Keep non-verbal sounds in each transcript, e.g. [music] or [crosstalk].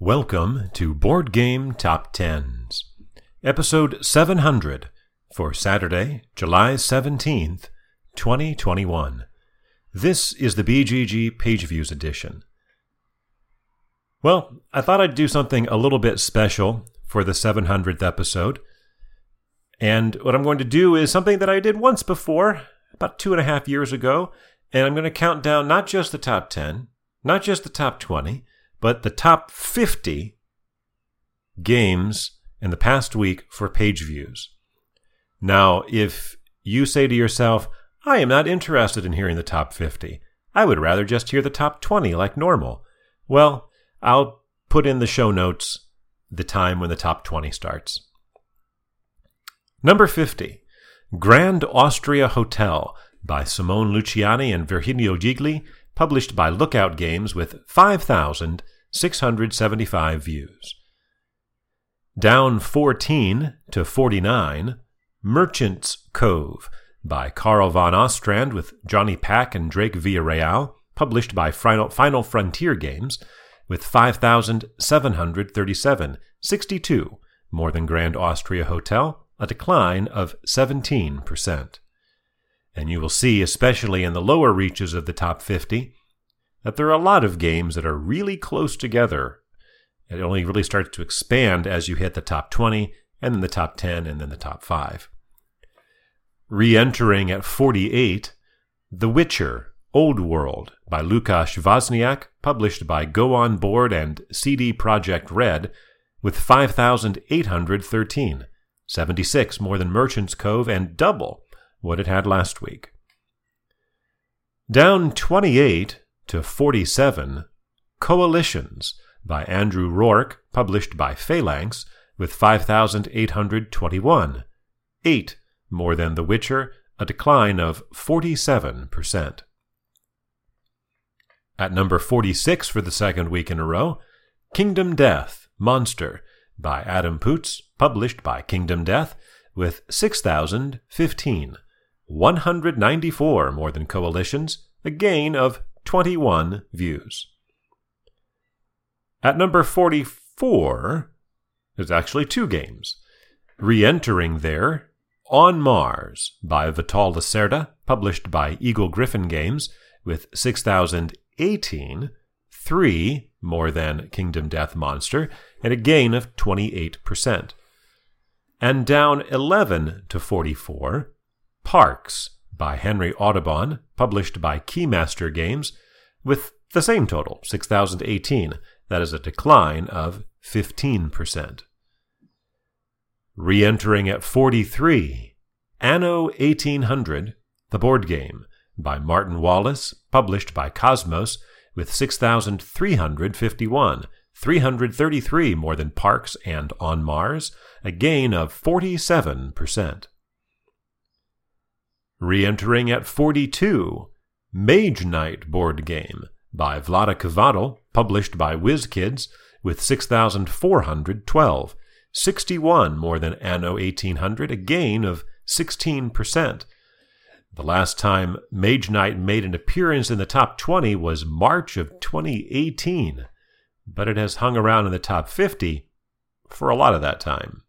Welcome to Board Game Top Tens, episode 700 for Saturday, July 17th, 2021. This is the BGG Page Views edition. Well, I thought I'd do something a little bit special for the 700th episode. And what I'm going to do is something that I did once before, about two and a half years ago. And I'm going to count down not just the top 10, not just the top 20, but the top 50 games in the past week for page views. Now, if you say to yourself, I am not interested in hearing the top 50, I would rather just hear the top 20 like normal. Well, I'll put in the show notes the time when the top 20 starts. Number 50, Grand Austria Hotel by Simone Luciani and Virginio Gigli, published by Lookout Games with 5,675 views. Down 14 to 49, Merchant's Cove by Carl von Ostrand with Johnny Pack and Drake Villarreal, published by Final, Final Frontier Games, with 5,737, 62 more than Grand Austria Hotel, a decline of 17%. And you will see, especially in the lower reaches of the top 50, that there are a lot of games that are really close together. It only really starts to expand as you hit the top 20, and then the top 10, and then the top 5. Re entering at 48, The Witcher Old World by Lukasz Wozniak, published by Go On Board and CD Projekt Red, with 5,813, 76 more than Merchant's Cove and double what it had last week. Down 28 to 47, Coalitions by Andrew Rourke, published by Phalanx, with 5,821, 8 more than The Witcher, a decline of 47%. At number 46 for the second week in a row, Kingdom Death Monster by Adam Poots, published by Kingdom Death, with 6,015, 194 more than Coalitions, a gain of 21 views. At number 44, there's actually two games. Re entering there, On Mars by Vital Lacerda, published by Eagle Gryphon Games, with 6,018, 3 more than Kingdom Death Monster, and a gain of 28%. And down 11 to 44, Parks by Henry Audubon, published by Keymaster Games, with the same total, 6,018. That is a decline of 15%. Re entering at 43, Anno 1800, the board game, by Martin Wallace, published by Kosmos, with 6,351, 333 more than Parks and On Mars, a gain of 47%. Re entering at 42, Mage Knight board game by Chvátil, published by WizKids, with 6,412, 61 more than Anno 1800, a gain of 16%. The last time Mage Knight made an appearance in the top 20 was March of 2018, but it has hung around in the top 50 for a lot of that time.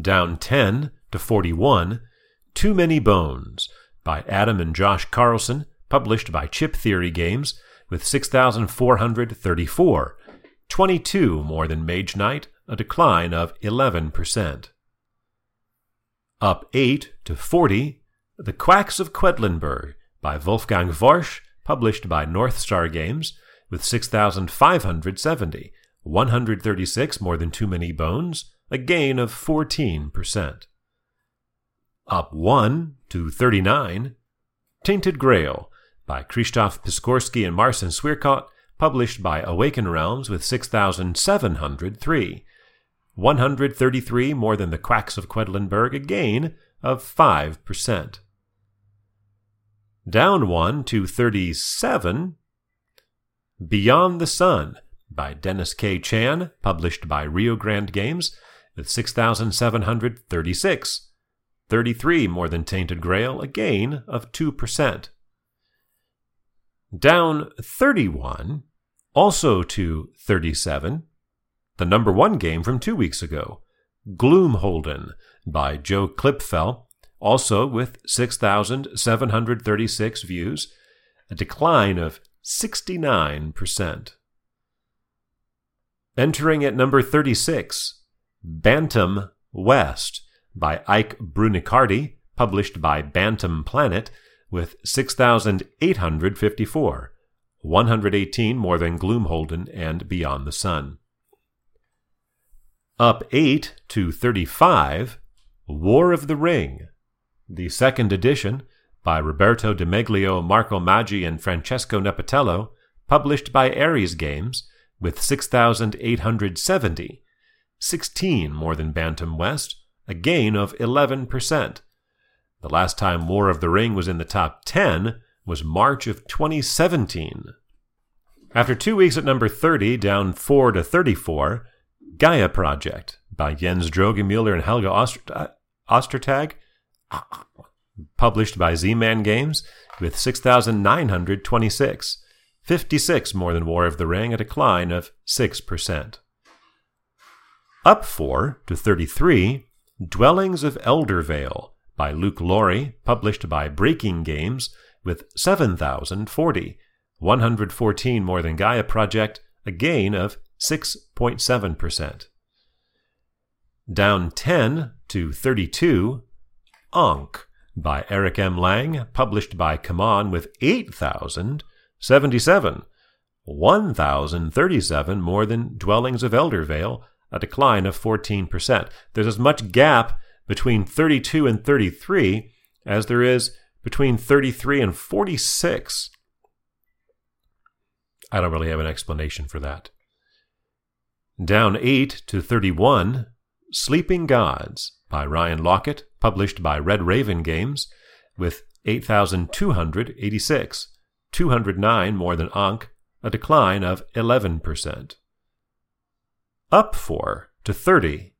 Down 10 to 41, Too Many Bones by Adam and Josh Carlson, published by Chip Theory Games, with 6,434, 22 more than Mage Knight, a decline of 11%. Up 8 to 40, the Quacks of Quedlinburg by Wolfgang Warsch, published by North Star Games, with 6,570, 136 more than Too Many Bones, a gain of 14%. Up 1 to 39, Tainted Grail by Krzysztof Piskorski and Marcin Swierkot, published by Awaken Realms with 6,703, 133 more than the Quacks of Quedlinburg, a gain of 5%. Down one to 37. Beyond the Sun by Dennis K. Chan, published by Rio Grande Games, with 6,736. 33 more than Tainted Grail, a gain of 2%. Down 31. Also to 37, the number one game from two weeks ago, Gloomholden by Joe Klipfel, also with 6,736 views, a decline of 69%. Entering at number 36, Bantam West by Ike Brunicardi, published by Bantam Planet, with 6,854, 118 more than Gloomholden and Beyond the Sun. Up 8 to 35, War of the Ring, the second edition by Roberto Di Meglio, Marco Maggi, and Francesco Nepitello, published by Ares Games, with 6,870, 16 more than Bantam West, a gain of 11%. The last time War of the Ring was in the top 10 was March of 2017. After two weeks at number 30, down 4 to 34, Gaia Project by Jens Drogemuller and Helge uh, Ostertag, [clears throat] published by Z Man Games, with 6,926, 56 more than War of the Ring, a decline of 6%. Up 4 to 33, Dwellings of Eldervale by Luke Laurie, published by Breaking Games, with 7,040, 114 more than Gaia Project, a gain of 6.7%. Down 10 to 32, Ankh by Eric M. Lang, published by CMON with 8,077, 1,037 more than Dwellings of Eldervale, a decline of 14%. There's as much gap between 32 and 33 as there is between 33 and 46. I don't really have an explanation for that. Down 8 to 31, Sleeping Gods by Ryan Laukat, published by Red Raven Games, with 8,286, 209 more than Ankh, a decline of 11%. Up 4 to 30,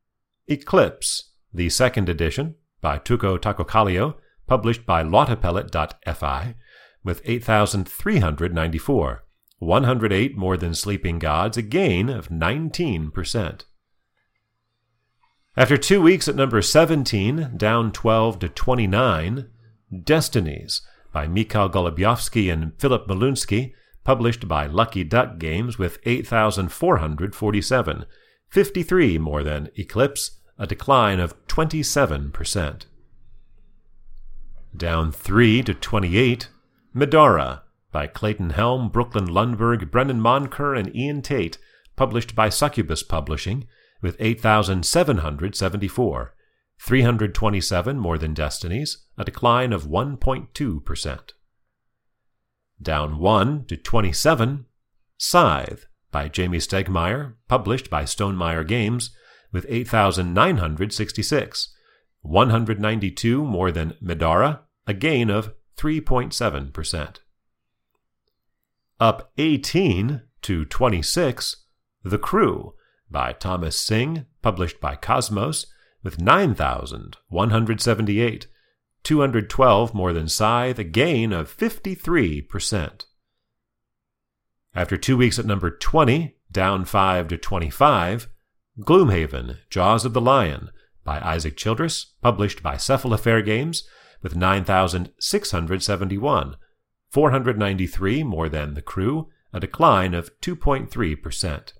Eclipse, the second edition, by Touko Tahkokallio, published by Lautapelit.fi, with 8,394, 108 more than Sleeping Gods, a gain of 19%. After two weeks at number 17, down 12 to 29, Destinies by Mikhail Gołębiowski and Philip Miłuński, published by Lucky Duck Games with 8,447, 53 more than Eclipse, a decline of 27%. Down 3 to 28, Medora by Clayton Helm, Brooklyn Lundberg, Brendan Moncur, and Ian Tate, published by Succubus Publishing, with 8,774, 327 more than Destinies, a decline of 1.2%. Down 1 to 27, Scythe by Jamey Stegmaier, published by Stonemaier Games, with 8,966, 192 more than Medara, a gain of 3.7%. Up 18 to 26, The Crew by Thomas Sing, published by Kosmos, with 9,178, 212 more than Scythe, a gain of 53%. After two weeks at number 20, down 5 to 25, Gloomhaven, Jaws of the Lion, by Isaac Childress, published by Cephalofair Games, with 9,671, 493 more than The Crew, a decline of 2.3%.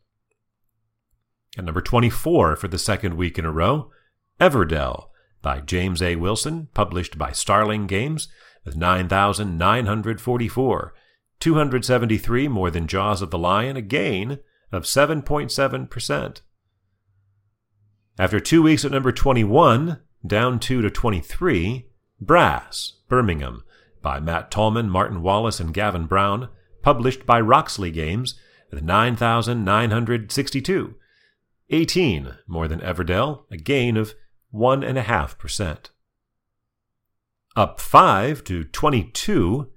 At number 24 for the second week in a row, Everdell by James A. Wilson, published by Starling Games, with 9,944, 273 more than Jaws of the Lion, a gain of 7.7%. After two weeks at number 21, down 2 to 23, Brass, Birmingham, by Matt Tolman, Martin Wallace, and Gavin Brown, published by Roxley Games, with 9,962, 18 more than Everdell, a gain of 1.5%. Up 5 to 22,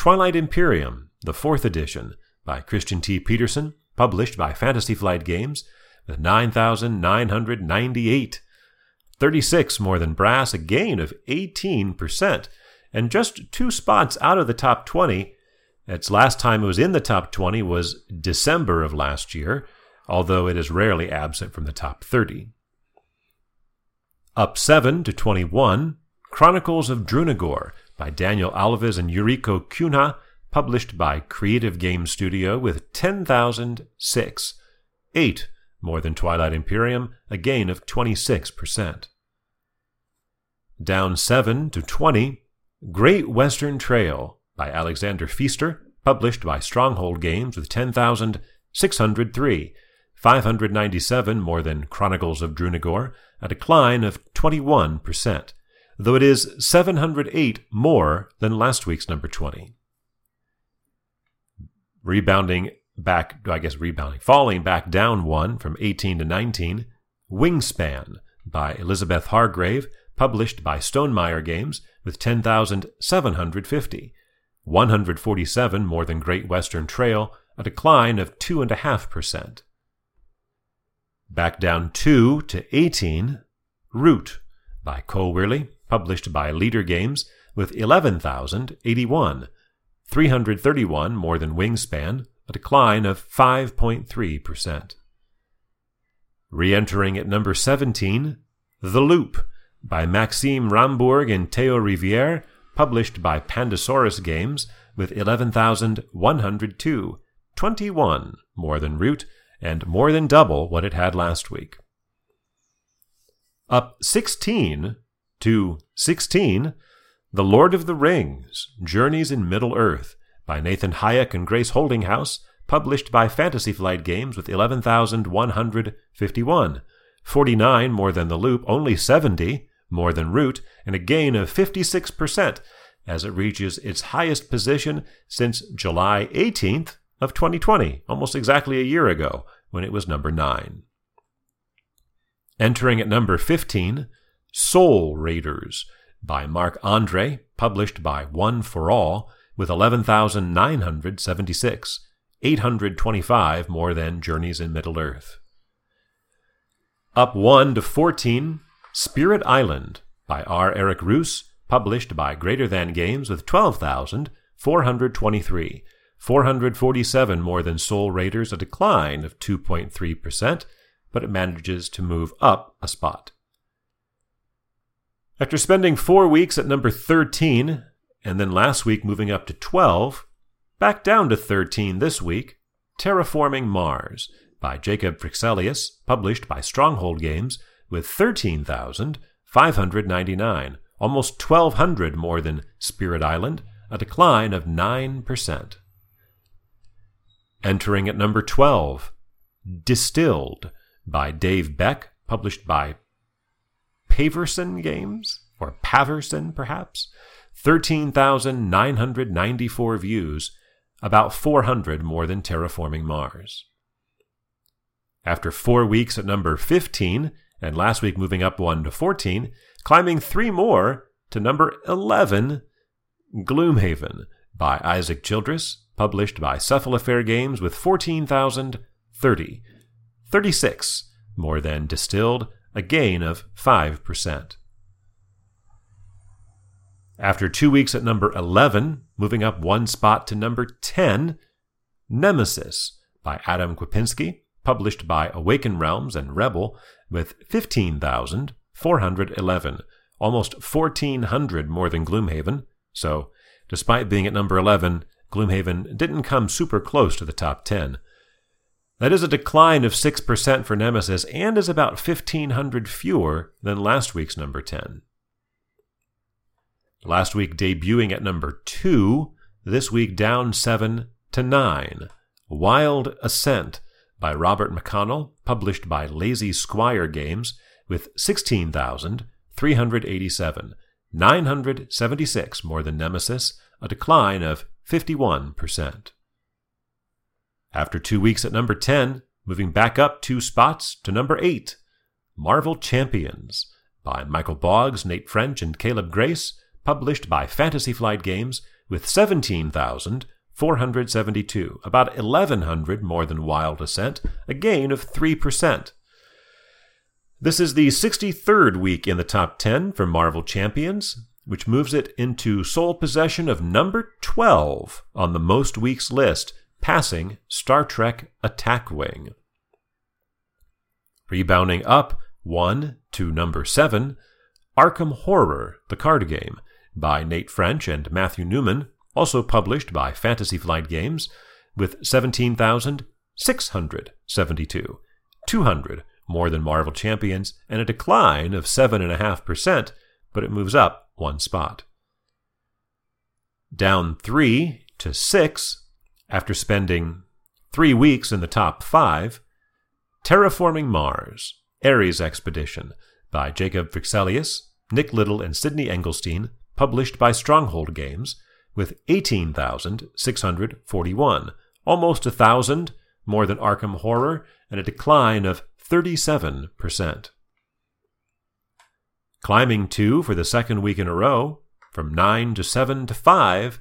Twilight Imperium, the fourth edition, by Christian T. Petersen, published by Fantasy Flight Games, with 9,998. 36 more than Brass, a gain of 18%, and just two spots out of the top 20, Its last time it was in the top 20 was December of last year, although it is rarely absent from the top 30. Up 7 to 21, Chronicles of Drunagor by Daniel Alves and Eurico Cunha, published by Creative Game Studio with 10,006, 8 more than Twilight Imperium, a gain of 26%. Down 7 to 20, Great Western Trail by Alexander Pfister, published by Stronghold Games with 10,603, 597 more than Chronicles of Drunagor, a decline of 21%, though it is 708 more than last week's number 20. Rebounding back, I guess rebounding, falling back down one from 18 to 19, Wingspan by Elizabeth Hargrave, published by Stonemaier Games with 10,750, 147 more than Great Western Trail, a decline of 2.5%. Back down 2 to 18, Root by Cole Wehrle, published by Leder Games with 11,081, 331 more than Wingspan, a decline of 5.3%. Re entering at number 17, The Loop by Maxime Rambourg and Theo Riviere, published by Pandasaurus Games, with 11,102, 21 more than Root, and more than double what it had last week. Up 16 to 16, The Lord of the Rings Journeys in Middle Earth by Nathan Hajek and Grace Holdinghaus, published by Fantasy Flight Games with 11,151, 49 more than The Loop, only 70 more than Root, and a gain of 56% as it reaches its highest position since July 18th of 2020, almost exactly a year ago, when it was number 9. Entering at number 15, Soul Raiders by Marc Andre, published by One for All, with 11,976, 825 more than Journeys in Middle Earth. Up 1 to 14, Spirit Island by R. Eric Reuss, published by Greater Than Games with 12,423, 447 more than Soul Raiders, a decline of 2.3%, but it manages to move up a spot. After spending four weeks at number 13, and then last week moving up to 12, back down to 13 this week, Terraforming Mars by Jacob Fryxelius, published by Stronghold Games, with 13,599, almost 1,200 more than Spirit Island, a decline of 9%. Entering at number 12, Distilled by Dave Beck, published by Paverson Games, or Paverson perhaps, 13,994 views, about 400 more than Terraforming Mars. After four weeks at number 15, and last week moving up one to 14, climbing three more to number 11, Gloomhaven by Isaac Childress, published by Cephalofair Games with 14,030, 36 more than Distilled, a gain of 5%. After two weeks at number 11, moving up one spot to number 10, Nemesis by Adam Kwapiński, published by Awaken Realms and Rebel, with 15,411, almost 1,400 more than Gloomhaven. So, despite being at number 11, Gloomhaven didn't come super close to the top 10. That is a decline of 6% for Nemesis and is about 1,500 fewer than last week's number 10. Last week debuting at number 2, this week down 7 to 9. Wild Ascent by Robert McConnell, published by Lazy Squire Games, with 16,387, 976 more than Nemesis, a decline of 51%. After two weeks at number 10, moving back up two spots to number 8, Marvel Champions by Michael Boggs, Nate French, and Caleb Grace, published by Fantasy Flight Games with 17,472, about 1,100 more than Wild Ascent, a gain of 3%. This is the 63rd week in the top 10 for Marvel Champions, which moves it into sole possession of number 12 on the most weeks list, passing Star Trek Attack Wing. Rebounding up one to number 7, Arkham Horror, the card game, by Nate French and Matthew Newman, also published by Fantasy Flight Games, with 17,672, 200 more than Marvel Champions, and a decline of 7.5%, but it moves up one spot. Down 3 to 6, after spending three weeks in the top 5, Terraforming Mars, Ares Expedition, by Jacob Fryxelius, Nick Little, and Sidney Engelstein, published by Stronghold Games, with 18,641, almost a thousand more than Arkham Horror, and a decline of 37%. Climbing two for the second week in a row, from 9 to 7 to 5,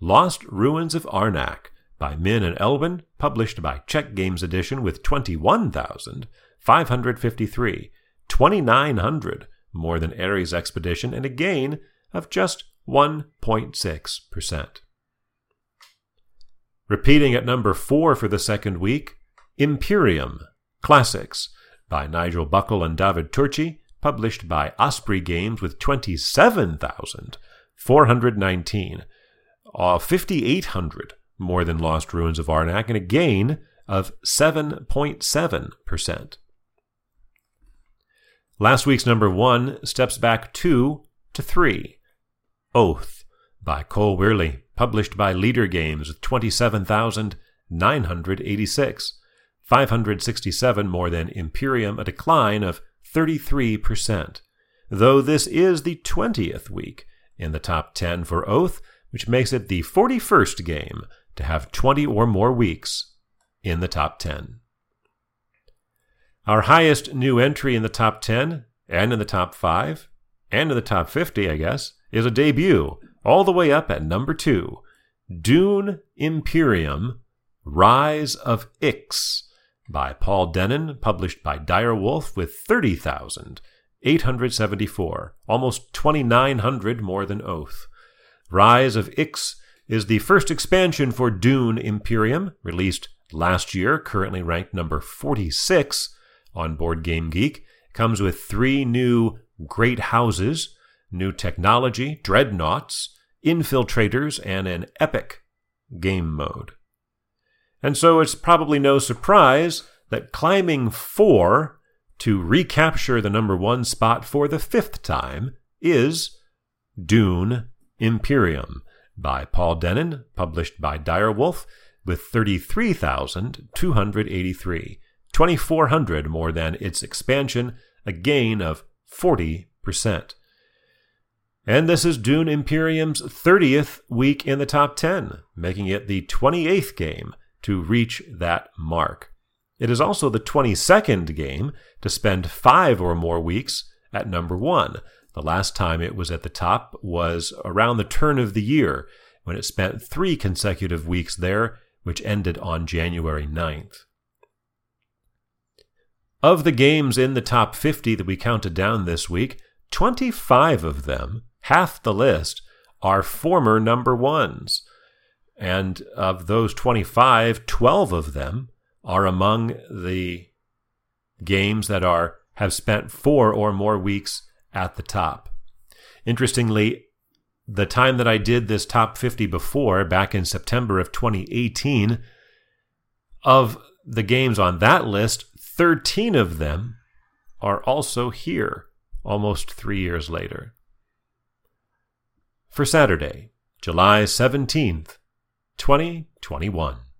Lost Ruins of Arnak by Min and Elwen, published by Czech Games Edition with 21,553, 2,900 more than Ares Expedition, and a gain of just 1.6%. Repeating at number 4 for the second week, Imperium Classics by Nigel Buckle and David Turczi, published by Osprey Games with 27,419, uh, 5,800 more than Lost Ruins of Arnak, and a gain of 7.7%. Last week's number one steps back two to three. Oath by Cole Wehrle, published by Leder Games with 27,986. 567 more than Imperium, a decline of 33%. Though this is the 20th week in the top 10 for Oath, which makes it the 41st game to have 20 or more weeks in the top 10. Our highest new entry in the top 10 and in the top 5 and in the top 50, I guess, is a debut, all the way up at number 2 Dune Imperium Rise of Ix by Paul Dennen, published by Direwolf with 30,874, almost 2,900 more than Oath. Rise of Ix is the first expansion for Dune Imperium, released last year, currently ranked number 46 on Board Game Geek. It comes with three new great houses, new technology, dreadnoughts, infiltrators, and an epic game mode. And so it's probably no surprise that climbing four to recapture the number one spot for the fifth time is Dune Imperium by Paul Dennen, published by Direwolf, with 33,283, 2,400 more than its expansion, a gain of 40%. And this is Dune Imperium's 30th week in the top 10, making it the 28th game to reach that mark. It is also the 22nd game to spend five or more weeks at number one. The last time it was at the top was around the turn of the year, when it spent three consecutive weeks there, which ended on January 9th. Of the games in the top 50 that we counted down this week, 25 of them, half the list, are former number ones. And of those 25, 12 of them are among the games that are have spent four or more weeks at the top. Interestingly, the time that I did this top 50 before, back in September of 2018, of the games on that list, 13 of them are also here almost three years later. For Saturday, July 17th, 2021.